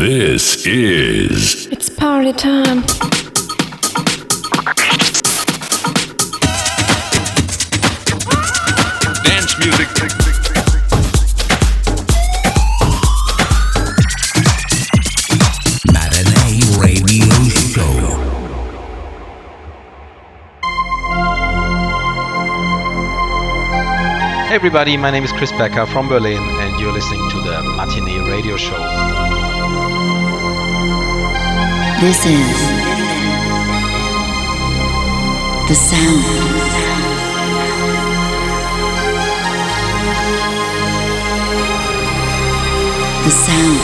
This is. It's party time. Dance music. Matinee Radio Show. Hey everybody, my name is Chris Bekker from Berlin and you're listening to the Matinee Radio Show. This is the sound. The sound.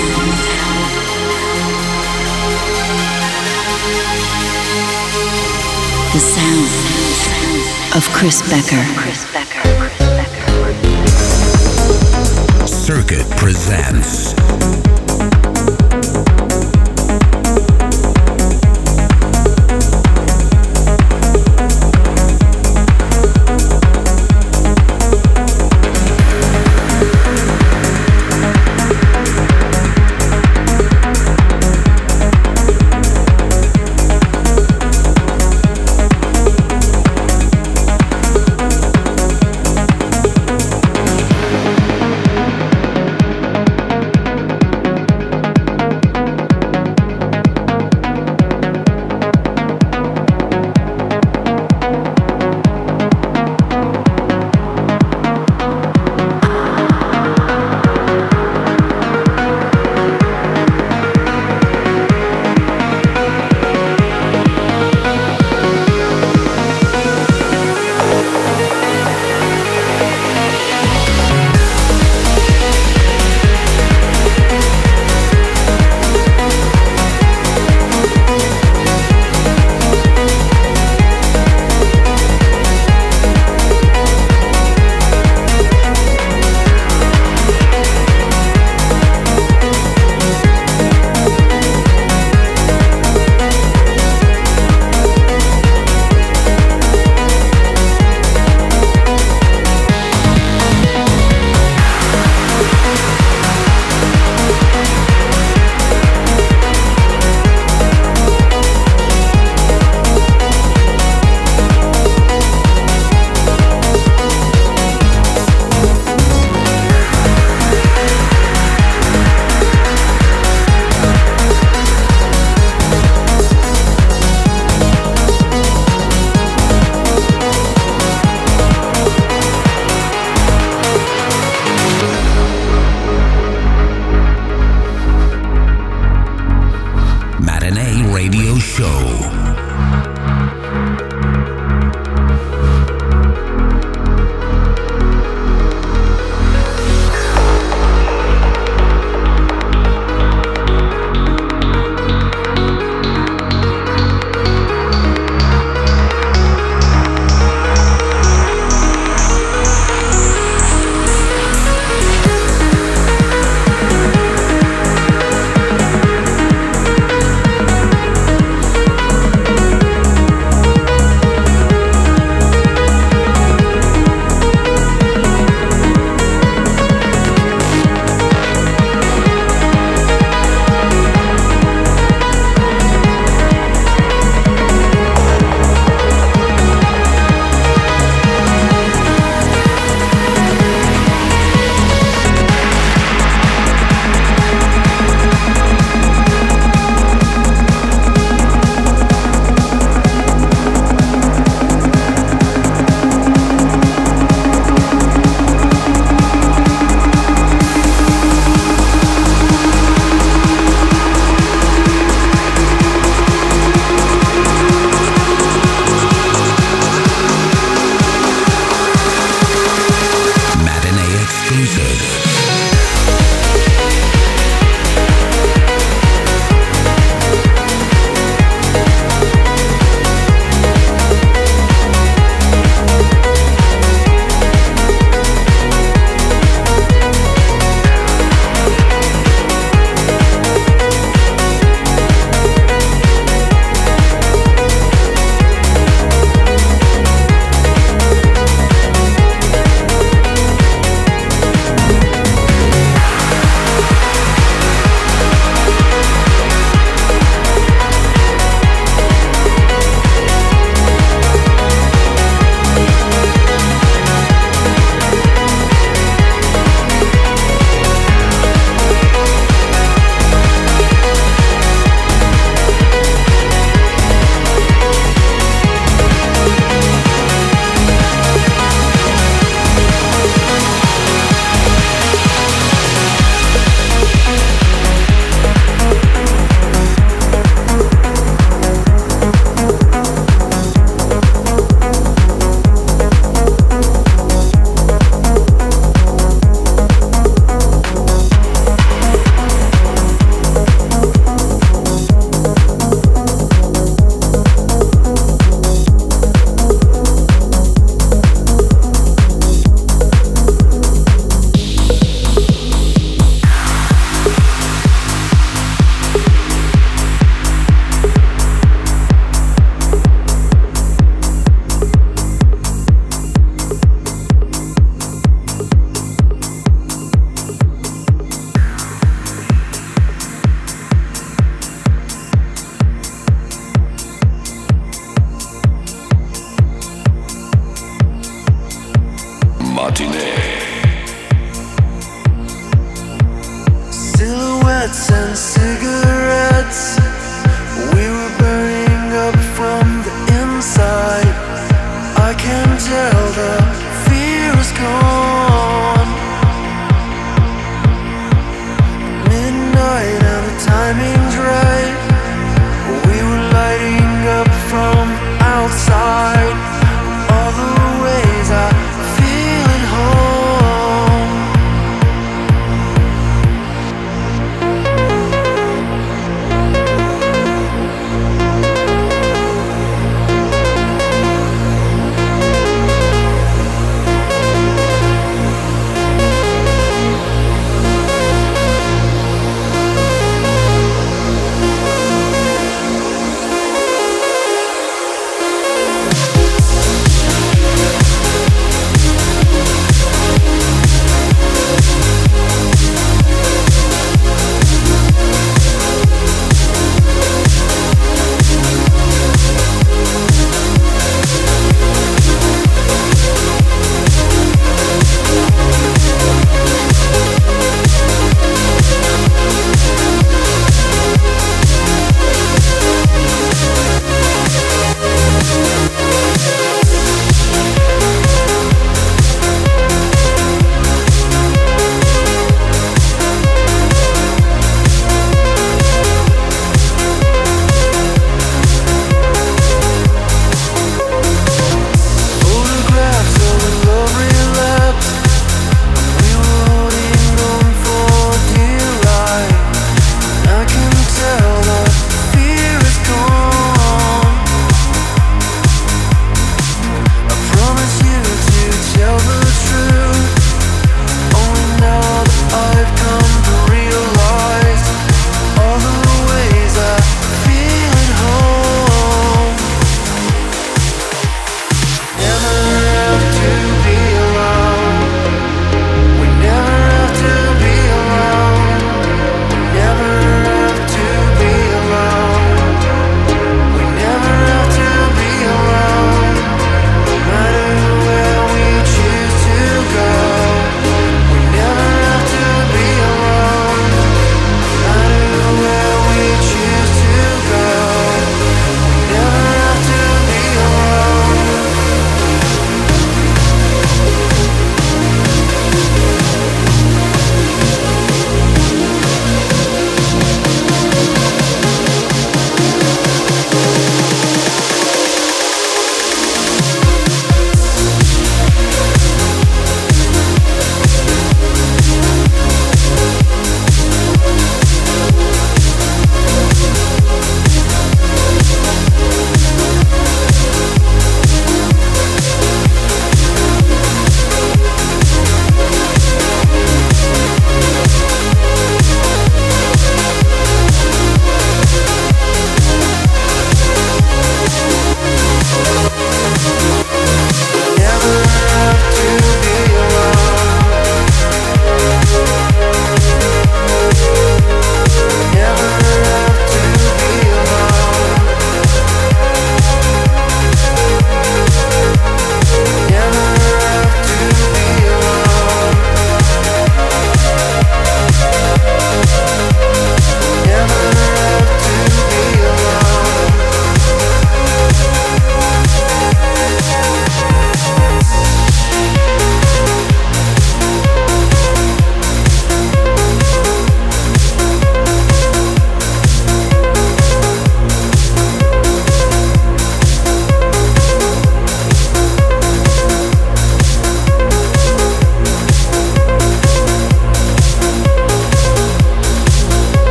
The sound of Chris Bekker. Chris Bekker Chris Bekker Circuit presents.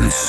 dance.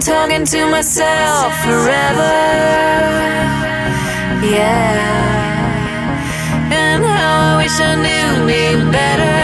To myself forever. Yeah. And how I wish I knew me better.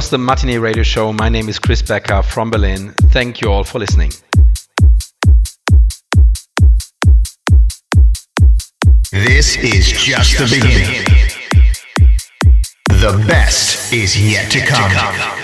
Was the Matinee Radio Show. My name is Chris Bekker from Berlin. Thank you all for listening. This is just the beginning. The best is yet to come.